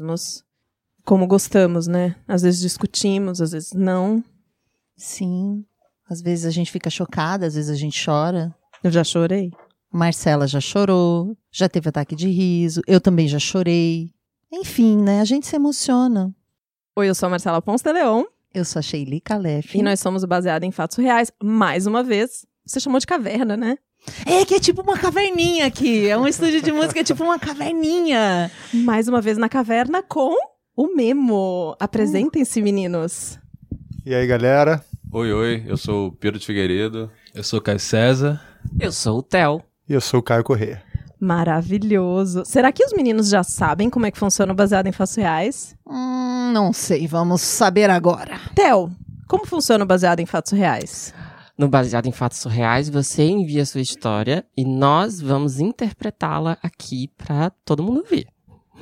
mesmos como gostamos, né? Às vezes discutimos, às vezes não. Sim. Às vezes a gente fica chocada, às vezes a gente chora. Eu já chorei. Marcela já chorou, já teve ataque de riso, eu também já chorei. Enfim, né? A gente se emociona. Oi, eu sou a Marcela Ponce de Leon. Eu sou a Sheili Calef. E nós somos o Baseado em Fatos Reais. Mais uma vez, você chamou de caverna, né? É que é tipo uma caverninha aqui. É um estúdio de música, é tipo uma caverninha. Mais uma vez na caverna com o Memo. Apresentem-se, meninos. E aí, galera? Oi, oi, eu sou o Pedro de Figueiredo. Eu sou o Caio César. Eu sou o Theo. E eu sou o Caio Corrêa. Maravilhoso. Será que os meninos já sabem como é que funciona o baseado em fatos reais? Hum, não sei, vamos saber agora. Theo, como funciona o baseado em fatos reais? No Baseado em Fatos Reais, você envia sua história e nós vamos interpretá-la aqui para todo mundo ver.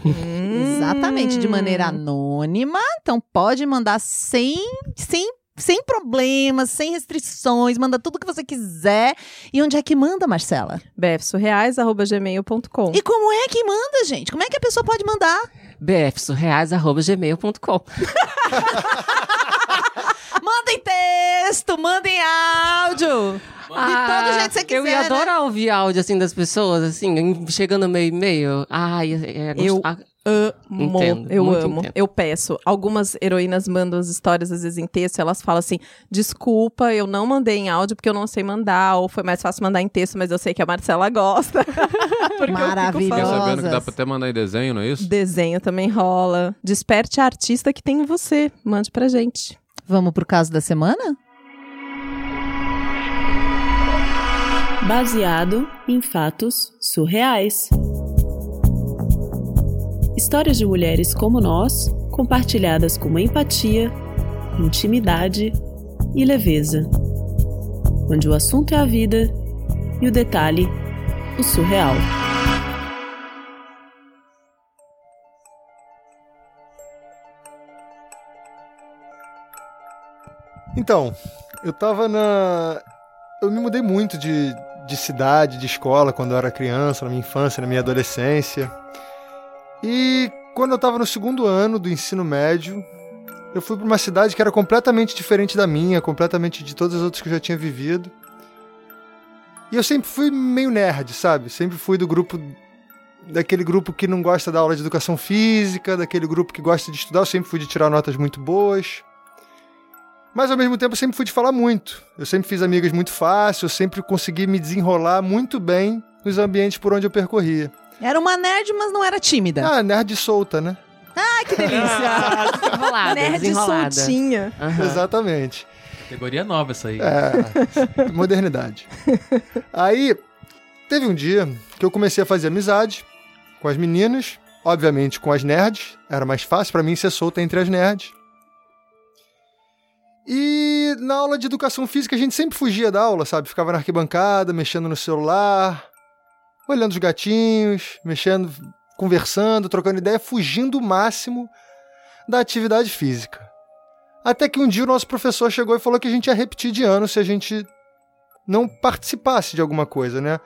Hum. Exatamente, de maneira anônima. Então pode mandar sem, sem, sem problemas, sem restrições, manda tudo que você quiser. E onde é que manda, Marcela? bfsurreais.gmail.com E como é que manda, gente? Como é que a pessoa pode mandar? bfsurreais.gmail.com Manda em texto, manda em áudio. De todo jeito que você quiser, Ah, Eu ia né? adorar ouvir áudio assim das pessoas, assim, chegando no meu e-mail. Ai, é, é Eu ah, Amo, Entendo, eu amo, entendo. eu peço. Algumas heroínas mandam as histórias, às vezes, em texto, elas falam assim: desculpa, eu não mandei em áudio porque eu não sei mandar, ou foi mais fácil mandar em texto, mas eu sei que a Marcela gosta. Falando. sabendo que dá pra até mandar em desenho, não é isso? Desenho também rola. Desperte a artista que tem em você. Mande pra gente. Vamos pro caso da semana? Baseado em fatos surreais. Histórias de mulheres como nós, compartilhadas com empatia, intimidade e leveza. Onde o assunto é a vida e o detalhe, o surreal. Então, eu tava na. Eu me mudei muito de, de cidade, de escola, quando eu era criança, na minha infância, na minha adolescência. E quando eu tava no segundo ano do ensino médio, eu fui pra uma cidade que era completamente diferente da minha, completamente de todas as outras que eu já tinha vivido. E eu sempre fui meio nerd, sabe? Sempre fui do grupo. Daquele grupo que não gosta da aula de educação física, daquele grupo que gosta de estudar, eu sempre fui de tirar notas muito boas. Mas ao mesmo tempo eu sempre fui de falar muito. Eu sempre fiz amigas muito fácil, eu sempre consegui me desenrolar muito bem nos ambientes por onde eu percorria. Era uma nerd, mas não era tímida. Ah, nerd solta, né? Ai, que delícia. desenrolada, Nerd desenrolada. soltinha. Aham. Exatamente. Categoria nova essa aí. É, modernidade. Aí, teve um dia que eu comecei a fazer amizade com as meninas, obviamente com as nerds, era mais fácil pra mim ser solta entre as nerds. E na aula de educação física a gente sempre fugia da aula, sabe? Ficava na arquibancada, mexendo no celular, olhando os gatinhos, mexendo, conversando, trocando ideia, fugindo o máximo da atividade física. Até que um dia o nosso professor chegou e falou que a gente ia repetir de ano se a gente não participasse de alguma coisa, né?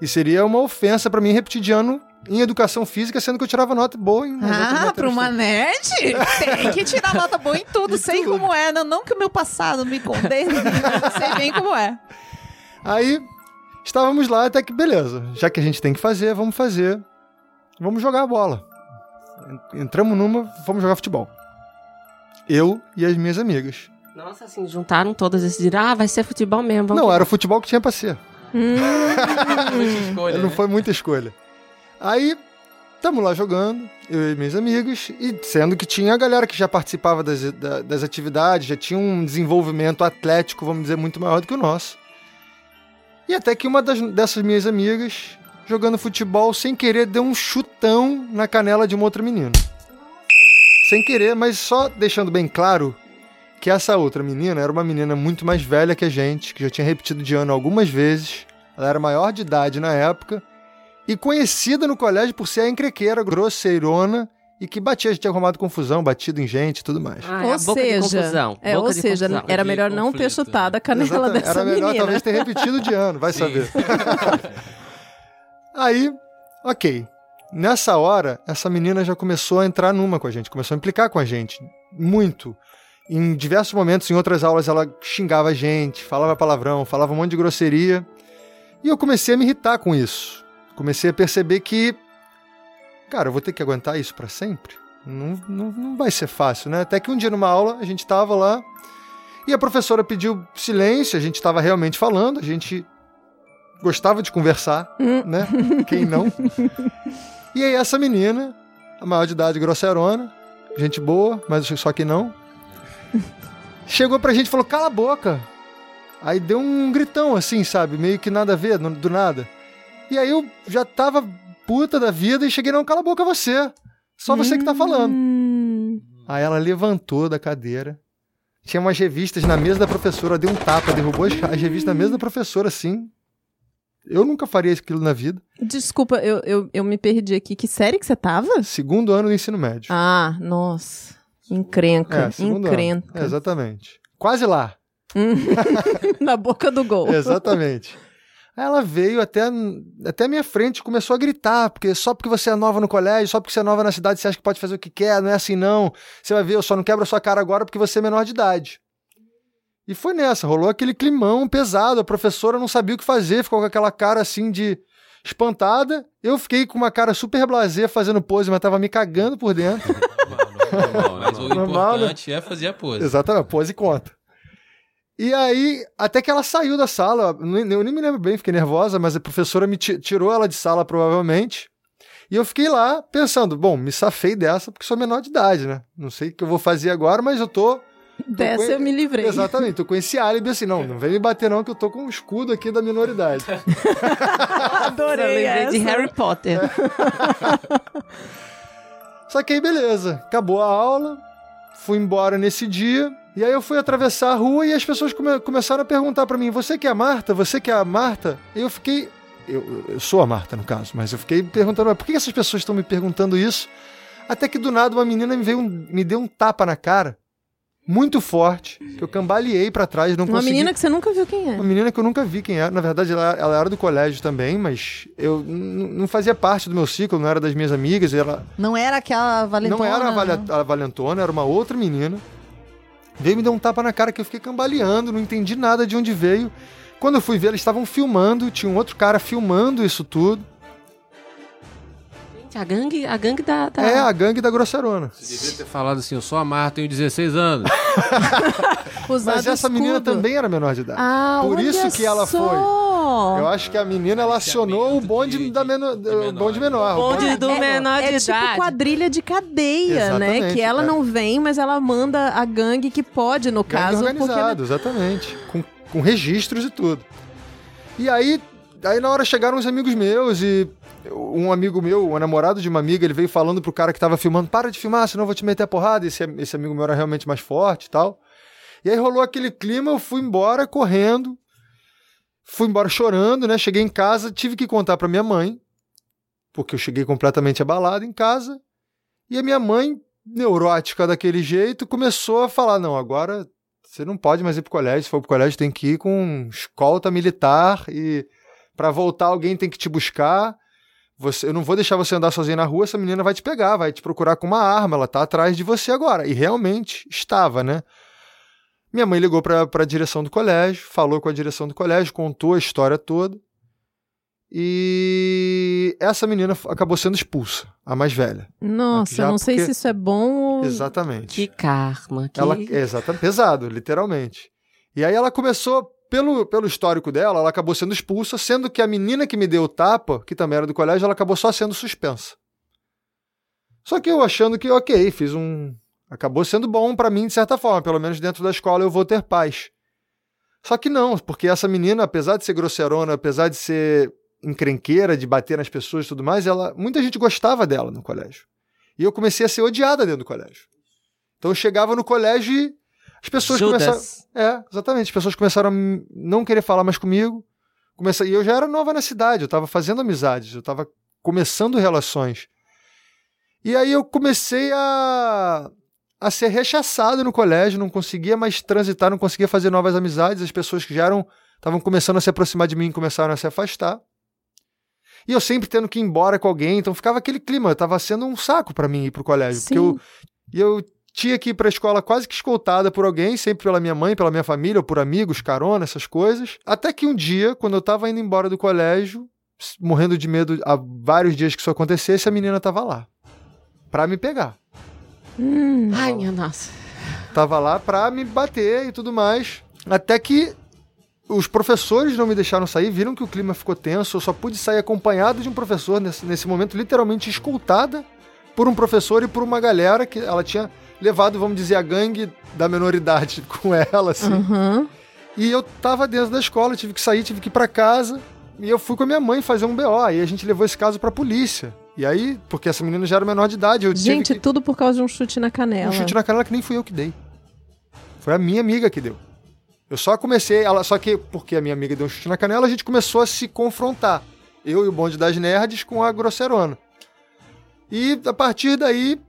E seria uma ofensa pra mim repetir de ano em educação física, sendo que eu tirava nota boa em Ah, pra uma nerd? Tem que tirar nota boa em tudo, Em sei tudo. como é. Não, não que o meu passado me condene, sei bem como é. Aí estávamos lá até que beleza, já que a gente tem que fazer, vamos fazer. Vamos jogar a bola. En- Entramos numa, vamos jogar futebol. Eu e as minhas amigas. Nossa, assim, juntaram todas e decidiram, ah, vai ser futebol mesmo. Vamos Não, era o futebol que tinha pra ser. Muita escolha, Não né? foi muita escolha. Aí, tamo lá jogando, eu e minhas amigas, e sendo que tinha a galera que já participava das, da- das atividades, já tinha um desenvolvimento atlético, vamos dizer, muito maior do que o nosso. E até que uma das, dessas minhas amigas, jogando futebol, sem querer, deu um chutão na canela de uma outra menina. Sem querer, mas só deixando bem claro que essa outra menina era uma menina muito mais velha que a gente, que já tinha repetido de ano algumas vezes. Ela era maior de idade na época e conhecida no colégio por ser a encrequeira, grosseirona e que batia, já tinha arrumado confusão, batido em gente e tudo mais. Ah, é ou a seja, confusão. é, boca ou de seja, confusão. era melhor não ter chutado a canela Exatamente. dessa Era melhor menina. talvez ter repetido de ano, vai Sim. saber. Aí, ok. Nessa hora, essa menina já começou a entrar numa com a gente, começou a implicar com a gente. Muito. Em diversos momentos, em outras aulas, ela xingava a gente, falava palavrão, falava um monte de grosseria. E eu comecei a me irritar com isso. Comecei a perceber que, cara, eu vou ter que aguentar isso para sempre. Não, não, não vai ser fácil, né? Até que um dia numa aula, a gente tava lá e a professora pediu silêncio, a gente estava realmente falando, a gente gostava de conversar, né? Quem não? E aí essa menina, a maior de idade, grosseirona, gente boa, mas só que não, chegou pra gente e falou, cala a boca. Aí deu um gritão assim, sabe? Meio que nada a ver, do nada. E aí eu já tava puta da vida e cheguei, não, cala a boca você. Só você que tá falando. Hum. Aí ela levantou da cadeira. Tinha umas revistas na mesa da professora, deu um tapa, derrubou as, as revistas na mesa da professora, assim. Eu nunca faria aquilo na vida. Desculpa, eu, eu, eu me perdi aqui. Que série que você tava? Segundo ano do ensino médio. Ah, nossa. Encrenca. é, encrenca. É, exatamente. Quase lá. Na boca do gol. Exatamente. Aí ela veio até, até a minha frente e começou a gritar, porque só porque você é nova no colégio, só porque você é nova na cidade, você acha que pode fazer o que quer, não é assim não. Você vai ver, eu só não quebro a sua cara agora porque você é menor de idade. E foi nessa, rolou aquele climão pesado, a professora não sabia o que fazer, ficou com aquela cara assim de espantada. Eu fiquei com uma cara super blasé fazendo pose, mas tava me cagando por dentro. Normal, mas o Normal, né? importante é fazer a pose. Exatamente, pose conta. E aí, até que ela saiu da sala, eu nem me lembro bem, fiquei nervosa, mas a professora me ti- tirou ela de sala, provavelmente. E eu fiquei lá pensando, bom, me safei dessa porque sou menor de idade, né? Não sei o que eu vou fazer agora, mas eu tô. Dessa com- eu me livrei. Exatamente, tô com esse álibi assim, não, não vem me bater não, que eu tô com um escudo aqui da minoridade. Adorei Eu lembrei de essa. Harry Potter. Só que aí, beleza, acabou a aula, fui embora nesse dia, e aí eu fui atravessar a rua e as pessoas come- começaram a perguntar pra mim: Você que é a Marta? Você que é a Marta? E eu fiquei. Eu, eu sou a Marta, no caso, mas eu fiquei perguntando: "Mas por que essas pessoas estão me perguntando isso? Até que do nada uma menina me, veio um- me deu um tapa na cara, muito forte, que eu cambaleei pra trás, não Uma consegui. menina que você nunca viu quem é. Uma menina que eu nunca vi quem era. Na verdade, ela, ela era do colégio também, mas eu não fazia parte do meu ciclo, não era das minhas amigas. Ela, Não era aquela valentona. não era a, né? a valentona, era uma outra menina. Veio me dar um tapa na cara que eu fiquei cambaleando, não entendi nada de onde veio. Quando eu fui ver, eles estavam filmando, tinha um outro cara filmando isso tudo. Gente, a gangue, a gangue da... da- É, a gangue da grosseirona. Você devia ter falado assim, eu sou a Marta, tenho 16 anos. Mas essa menina escudo. também era menor de idade. Ah, Por olha isso que ela só. Eu acho que a menina, ela acionou o bonde de- da de- menor, de menor. bonde menor. O bonde do É- menor de é tipo idade. quadrilha de cadeia, né? Exatamente, Que ela é. não vem, mas ela manda a gangue que pode, no Gangue caso. Porque... organizado, exatamente. Com, com registros e tudo. E aí, aí na hora chegaram uns amigos meus e um amigo meu, o namorado de uma amiga, ele veio falando pro cara que tava filmando, para de filmar, senão eu vou te meter a porrada. Esse, esse amigo meu era realmente mais forte e tal. E aí rolou aquele clima, eu fui embora correndo. Fui embora chorando, né? Cheguei em casa, tive que contar pra minha mãe, porque eu cheguei completamente abalado em casa. E a minha mãe, neurótica daquele jeito, começou a falar: não, agora você não pode mais ir pro colégio. Se for pro colégio, tem que ir com escolta militar e para voltar alguém tem que te buscar. Você, eu não vou deixar você andar sozinho na rua, essa menina vai te pegar, vai te procurar com uma arma, ela tá atrás de você agora. E realmente estava, né? Minha mãe ligou para a direção do colégio, falou com a direção do colégio, contou a história toda. E essa menina acabou sendo expulsa, a mais velha. Nossa, Já eu não sei porque- se isso é bom ou. Exatamente. Que karma. Que... Ela, exatamente, pesado, literalmente. E aí ela começou, pelo, pelo histórico dela, ela acabou sendo expulsa, sendo que a menina que me deu o tapa, que também era do colégio, ela acabou só sendo suspensa. Só que eu achando que, ok, fiz um. Acabou sendo bom pra mim, de certa forma, pelo menos dentro da escola eu vou ter paz. Só que não, porque essa menina, apesar de ser grosseirona, apesar de ser encrenqueira, de bater nas pessoas e tudo mais, ela, muita gente gostava dela no colégio. E eu comecei a ser odiada dentro do colégio. Então eu chegava no colégio e as pessoas começaram. Judas. É, exatamente. As pessoas começaram a não querer falar mais comigo. Começa... E eu já era nova na cidade, eu estava fazendo amizades, eu estava começando relações. E aí eu comecei a, a ser rechaçado no colégio, não conseguia mais transitar, não conseguia fazer novas amizades. As pessoas que já eram estavam começando a se aproximar de mim começaram a se afastar. E eu sempre tendo que ir embora com alguém, então ficava aquele clima. Tava sendo um saco pra mim ir pro colégio. Porque eu, e eu tinha que ir pra escola quase que escoltada por alguém, sempre pela minha mãe, pela minha família, ou por amigos, carona, essas coisas. Até que um dia, quando eu tava indo embora do colégio, morrendo de medo há vários dias que isso acontecesse, a menina tava lá. Pra me pegar. Hum. Ai, minha nossa. Tava lá pra me bater e tudo mais. Até que os professores não me deixaram sair, viram que o clima ficou tenso. Eu só pude sair acompanhado de um professor nesse, nesse momento, literalmente escoltada por um professor e por uma galera que ela tinha levado, vamos dizer, a gangue da menoridade com ela, assim. Aham. E eu tava dentro da escola, tive que sair, tive que ir pra casa. E eu fui com a minha mãe fazer um BO. Aí a gente levou esse caso pra polícia. E aí, porque essa menina já era menor de idade, eu Gente, que... tudo por causa de um chute na canela. Um chute na canela que nem fui eu que dei. Foi a minha amiga que deu. Eu só comecei, ela, só que porque a minha amiga deu um chute na canela, a gente começou a se confrontar. Eu e o bonde das nerds com a grosseirona. E a partir daí,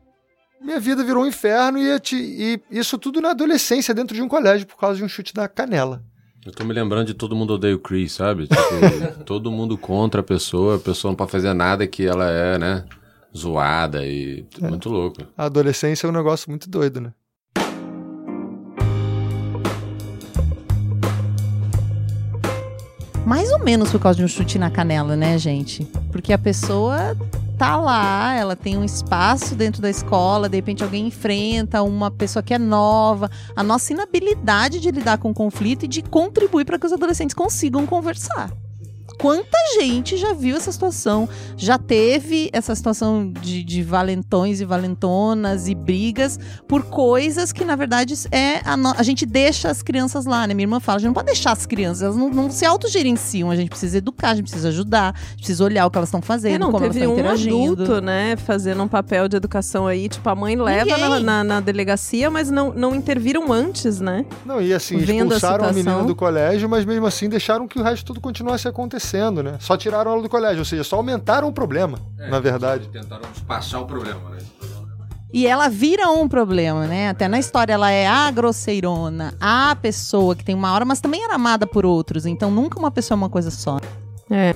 minha vida virou um inferno e, te- e isso tudo na adolescência, dentro de um colégio, por causa de um chute na canela. Eu tô me lembrando de todo mundo odeia o Chris, sabe? Tipo, todo mundo contra a pessoa, a pessoa não pode fazer nada que ela é, né? Zoada e. Muito louco. A adolescência é um negócio muito doido, né? Mais ou menos por causa de um chute na canela, né, gente? Porque a pessoa tá lá, ela tem um espaço dentro da escola, de repente alguém enfrenta uma pessoa que é nova. A nossa inabilidade de lidar com o conflito e de contribuir para que os adolescentes consigam conversar. Quanta gente já viu essa situação, já teve essa situação de, de valentões e valentonas e brigas por coisas que, na verdade, é a, no- a gente deixa as crianças lá, né? Minha irmã fala, a gente não pode deixar as crianças, elas não, não se autogerenciam, a gente precisa educar, a gente precisa ajudar, a gente precisa olhar o que elas estão fazendo, É, não, como elas teve estão um interagindo. adulto, né, fazendo um papel de educação aí. Tipo, a mãe leva na, na- na delegacia, mas não, não interviram antes, né? Não, e assim, Vendo a expulsaram a, situação. menina do colégio, mas mesmo assim deixaram que o resto tudo continuasse acontecendo, né? Só tiraram ela do colégio, ou seja, só aumentaram o problema, na verdade. Tentaram despachar o problema, né? E ela vira um problema, né? Até na história ela é a grosseirona, a pessoa que tem uma hora, mas também era amada por outros. Então nunca uma pessoa é uma coisa só. É.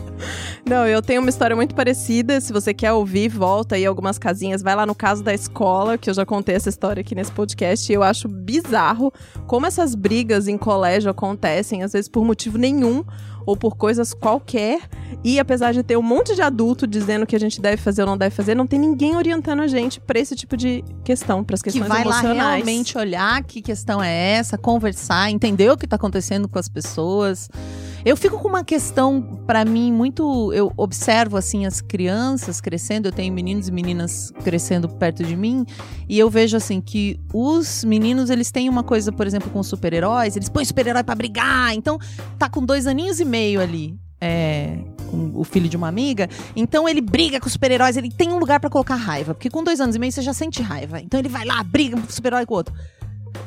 Não, eu tenho uma história muito parecida. Se você quer ouvir, volta aí algumas casinhas. Vai lá no caso da escola, que eu já contei essa história aqui nesse podcast. E eu acho bizarro como essas brigas em colégio acontecem, às vezes por motivo nenhum ou por coisas qualquer. E apesar de ter um monte de adulto dizendo que a gente deve fazer ou não deve fazer, não tem ninguém orientando a gente pra esse tipo de questão, pras Que questões vai lá emocionais. realmente olhar que questão é essa, conversar, entender o que tá acontecendo com as pessoas. Eu fico com uma questão, pra mim, muito. Eu observo, assim, as crianças crescendo. Eu tenho meninos e meninas crescendo perto de mim. E eu vejo, assim, que os meninos, eles têm uma coisa, por exemplo, com super-heróis. Eles põem super-herói pra brigar. Então, tá com dois aninhos e meio ali. É, o filho de uma amiga. Então ele briga com os super-heróis, ele tem um lugar pra colocar raiva. Porque com dois anos e meio você já sente raiva. Então ele vai lá, briga com o super-herói com o outro.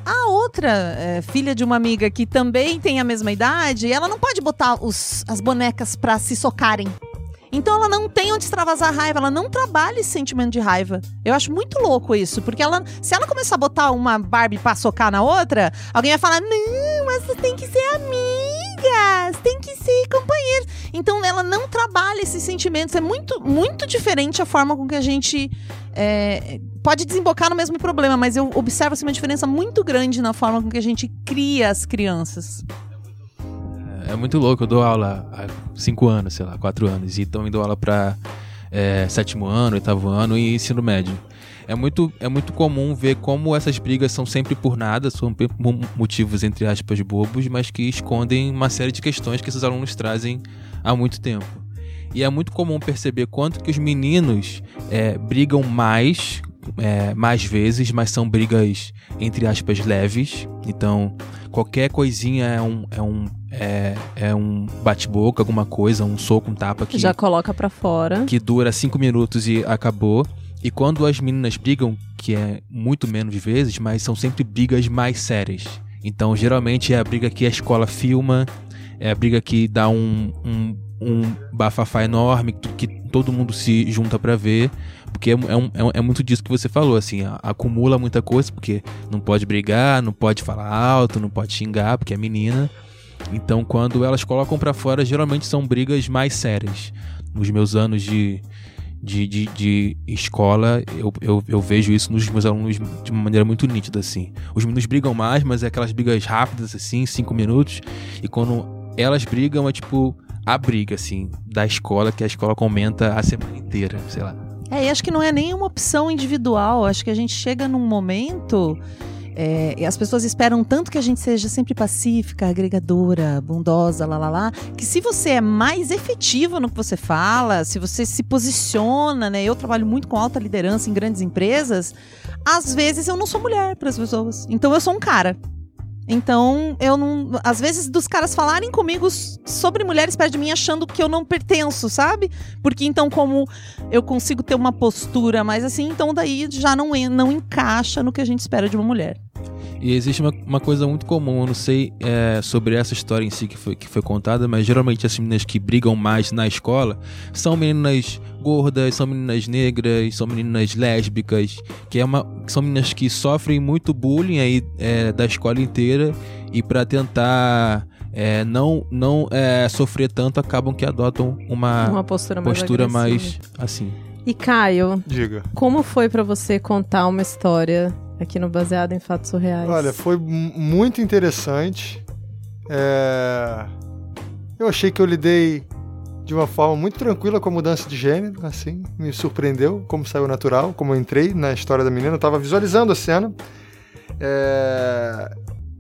A outra é, filha de uma amiga que também tem a mesma idade, ela não pode botar os- as bonecas pra se socarem. Então ela não tem onde extravasar a raiva, ela não trabalha esse sentimento de raiva. Eu acho muito louco isso, porque ela, se ela começar a botar uma Barbie pra socar na outra, alguém vai falar: "Não, essas têm que ser amigas, têm que ser companheiros". Então ela não trabalha esses sentimentos, é muito muito diferente a forma com que a gente é, pode desembocar no mesmo problema, mas eu observo assim, uma diferença muito grande na forma com que a gente cria as crianças. É muito louco, eu dou aula há cinco anos, sei lá, quatro anos. E também dou aula pra é, sétimo ano, oitavo ano e ensino médio. É muito, é muito comum ver como essas brigas são sempre por nada, são mo- motivos, entre aspas, bobos, mas que escondem uma série de questões que esses alunos trazem há muito tempo. E é muito comum perceber quanto que os meninos é, brigam mais, é, mais vezes, mas são brigas, entre aspas, leves. Então, qualquer coisinha é um, é um, é, é um bate-boca, alguma coisa, um soco, um tapa que, Já coloca pra fora. que dura cinco minutos e acabou. E quando as meninas brigam, que é muito menos vezes, mas são sempre brigas mais sérias. Então, geralmente é a briga que a escola filma, é a briga que dá um, um, um bafafá enorme, que, todo mundo se junta pra ver. Porque é, é é é muito disso que você falou, assim, acumula muita coisa, porque não pode brigar, não pode falar alto, não pode xingar, porque é menina. Então, quando elas colocam pra fora, geralmente são brigas mais sérias. nos meus anos de, de, de, de escola, eu, eu, eu vejo isso nos meus alunos de uma maneira muito nítida, assim. Os meninos brigam mais, mas é aquelas brigas rápidas, assim, cinco minutos. E quando elas brigam, é tipo a briga, assim, da escola, que a escola comenta a semana inteira, sei lá. É, e acho que não é nem uma opção individual. Acho que a gente chega num momento. É, as pessoas esperam tanto que a gente seja sempre pacífica, agregadora, bondosa, lá, lá, lá, que se você é mais efetivo no que você fala, se você se posiciona, né? Eu trabalho muito com alta liderança em grandes empresas, às vezes eu não sou mulher para as pessoas. Então eu sou um cara. Então, eu não. Às vezes, dos caras falarem comigo sobre mulheres perto de mim, achando que eu não pertenço, sabe? Porque então, como eu consigo ter uma postura mais assim, então daí já não, não encaixa no que a gente espera de uma mulher. E existe uma, uma coisa muito comum, eu não sei é, sobre essa história em si que foi, que foi contada, mas geralmente as meninas que brigam mais na escola são meninas gordas, são meninas negras, são meninas lésbicas, que, é uma, são meninas que sofrem muito bullying aí é, da escola inteira e para tentar é, não, não é, sofrer tanto acabam que adotam uma, Uma postura mais postura mais assim. E Caio, Diga. como foi pra você contar uma história aqui no Baseado em Fatos Surreais? Olha, foi muito interessante. É, Eu achei que eu lidei de uma forma muito tranquila com a mudança de gênero, assim, me surpreendeu como saiu natural, como eu entrei na história da menina, eu tava visualizando a cena. É,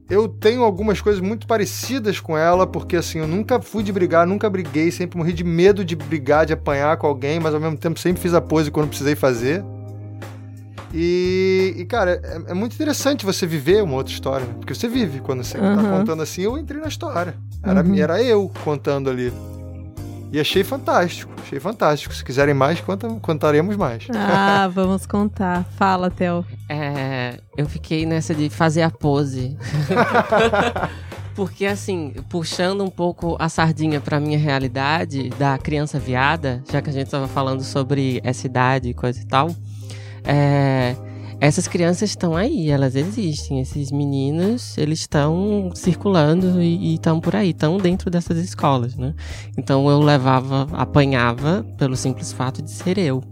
Eu tenho algumas coisas muito parecidas com ela, porque assim, eu nunca fui de brigar, nunca briguei, sempre morri de medo de brigar, de apanhar com alguém, mas ao mesmo tempo sempre fiz a pose quando precisei fazer. E, e, cara, é, é muito interessante você viver uma outra história, né? porque você vive quando você tá Aham. contando assim. Eu entrei na história, era, Uhum. era eu contando ali. E achei fantástico, achei fantástico. Se quiserem mais, conta, contaremos mais. Ah, vamos contar. Fala, Theo. É, eu fiquei nessa de fazer a pose. Porque, assim, puxando um pouco a sardinha pra minha realidade da criança viada, já que a gente tava falando sobre essa idade e coisa e tal, é, essas crianças estão aí, elas existem. Esses meninos, eles estão circulando e estão por aí, estão dentro dessas escolas, né? Então eu levava, apanhava pelo simples fato de ser eu.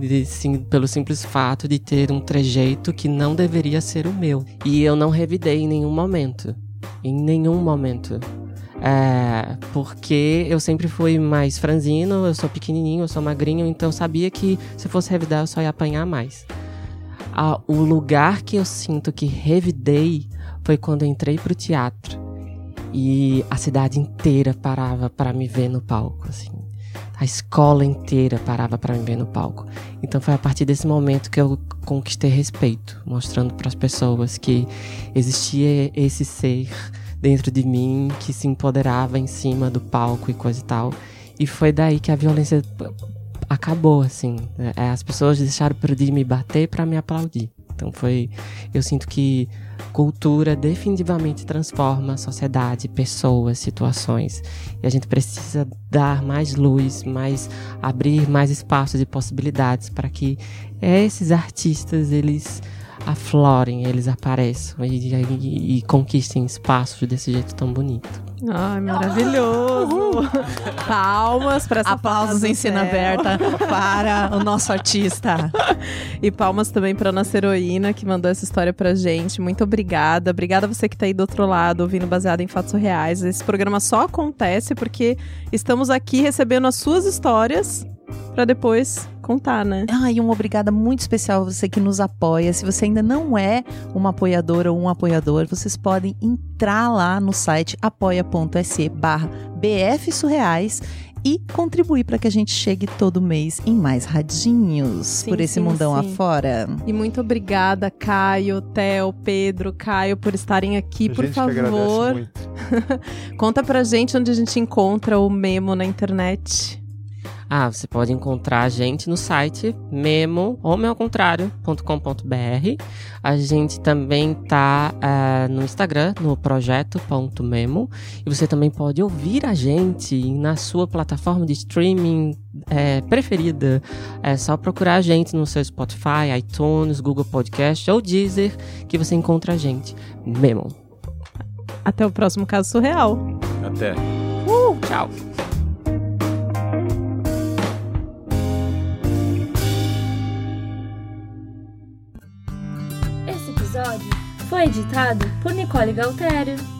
De, sim, pelo simples fato de ter um trejeito que não deveria ser o meu. E eu não revidei em nenhum momento. Em nenhum momento. É, porque eu sempre fui mais franzino, eu sou pequenininho, eu sou magrinho, então eu sabia que se fosse revidar eu só ia apanhar mais. Ah, o lugar que eu sinto que revidei foi quando eu entrei pro teatro e a cidade inteira parava para me ver no palco, assim. A escola inteira parava para me ver no palco. Então foi a partir desse momento que eu conquistei respeito, mostrando para as pessoas que existia esse ser dentro de mim que se empoderava em cima do palco e coisa e tal. E foi daí que a violência acabou, assim. É, As pessoas deixaram de me bater para me aplaudir. Então foi. Eu sinto que cultura definitivamente transforma sociedade, pessoas, situações. E a gente precisa dar mais luz, mais abrir mais espaços e possibilidades para que esses artistas eles aflorem, eles apareçam e, e- e conquistem espaços desse jeito tão bonito. Ai, maravilhoso. Palmas para essa Aplausos em cena aberta para o nosso artista. E palmas também pra nossa heroína que mandou essa história pra gente. Muito obrigada. Obrigada a você que tá aí do outro lado, ouvindo baseado em fatos reais. Esse programa só acontece porque estamos aqui recebendo as suas histórias pra depois contar, né? Ah, e uma obrigada muito especial a você que nos apoia. Se você ainda não é uma apoiadora ou um apoiador, vocês podem entrar lá no site apoia.se barra bfsurreais e contribuir para que a gente chegue todo mês em mais radinhos Sim, por esse sim, mundão sim. afora. E muito obrigada, Caio, Theo, Pedro, Caio, por estarem aqui. A por gente que agradece favor, muito. conta pra gente onde a gente encontra o memo na internet. Ah, você pode encontrar a gente no site memo, ou ao contrário.com.br. A gente também tá ah, no Instagram, no projeto.memo. E você também pode ouvir a gente na sua plataforma de streaming eh, preferida. É só procurar a gente no seu Spotify, iTunes, Google Podcast ou Deezer, que você encontra a gente. Memo. Até o próximo caso surreal. Até. Tchau. Editado por Nicole Galtério.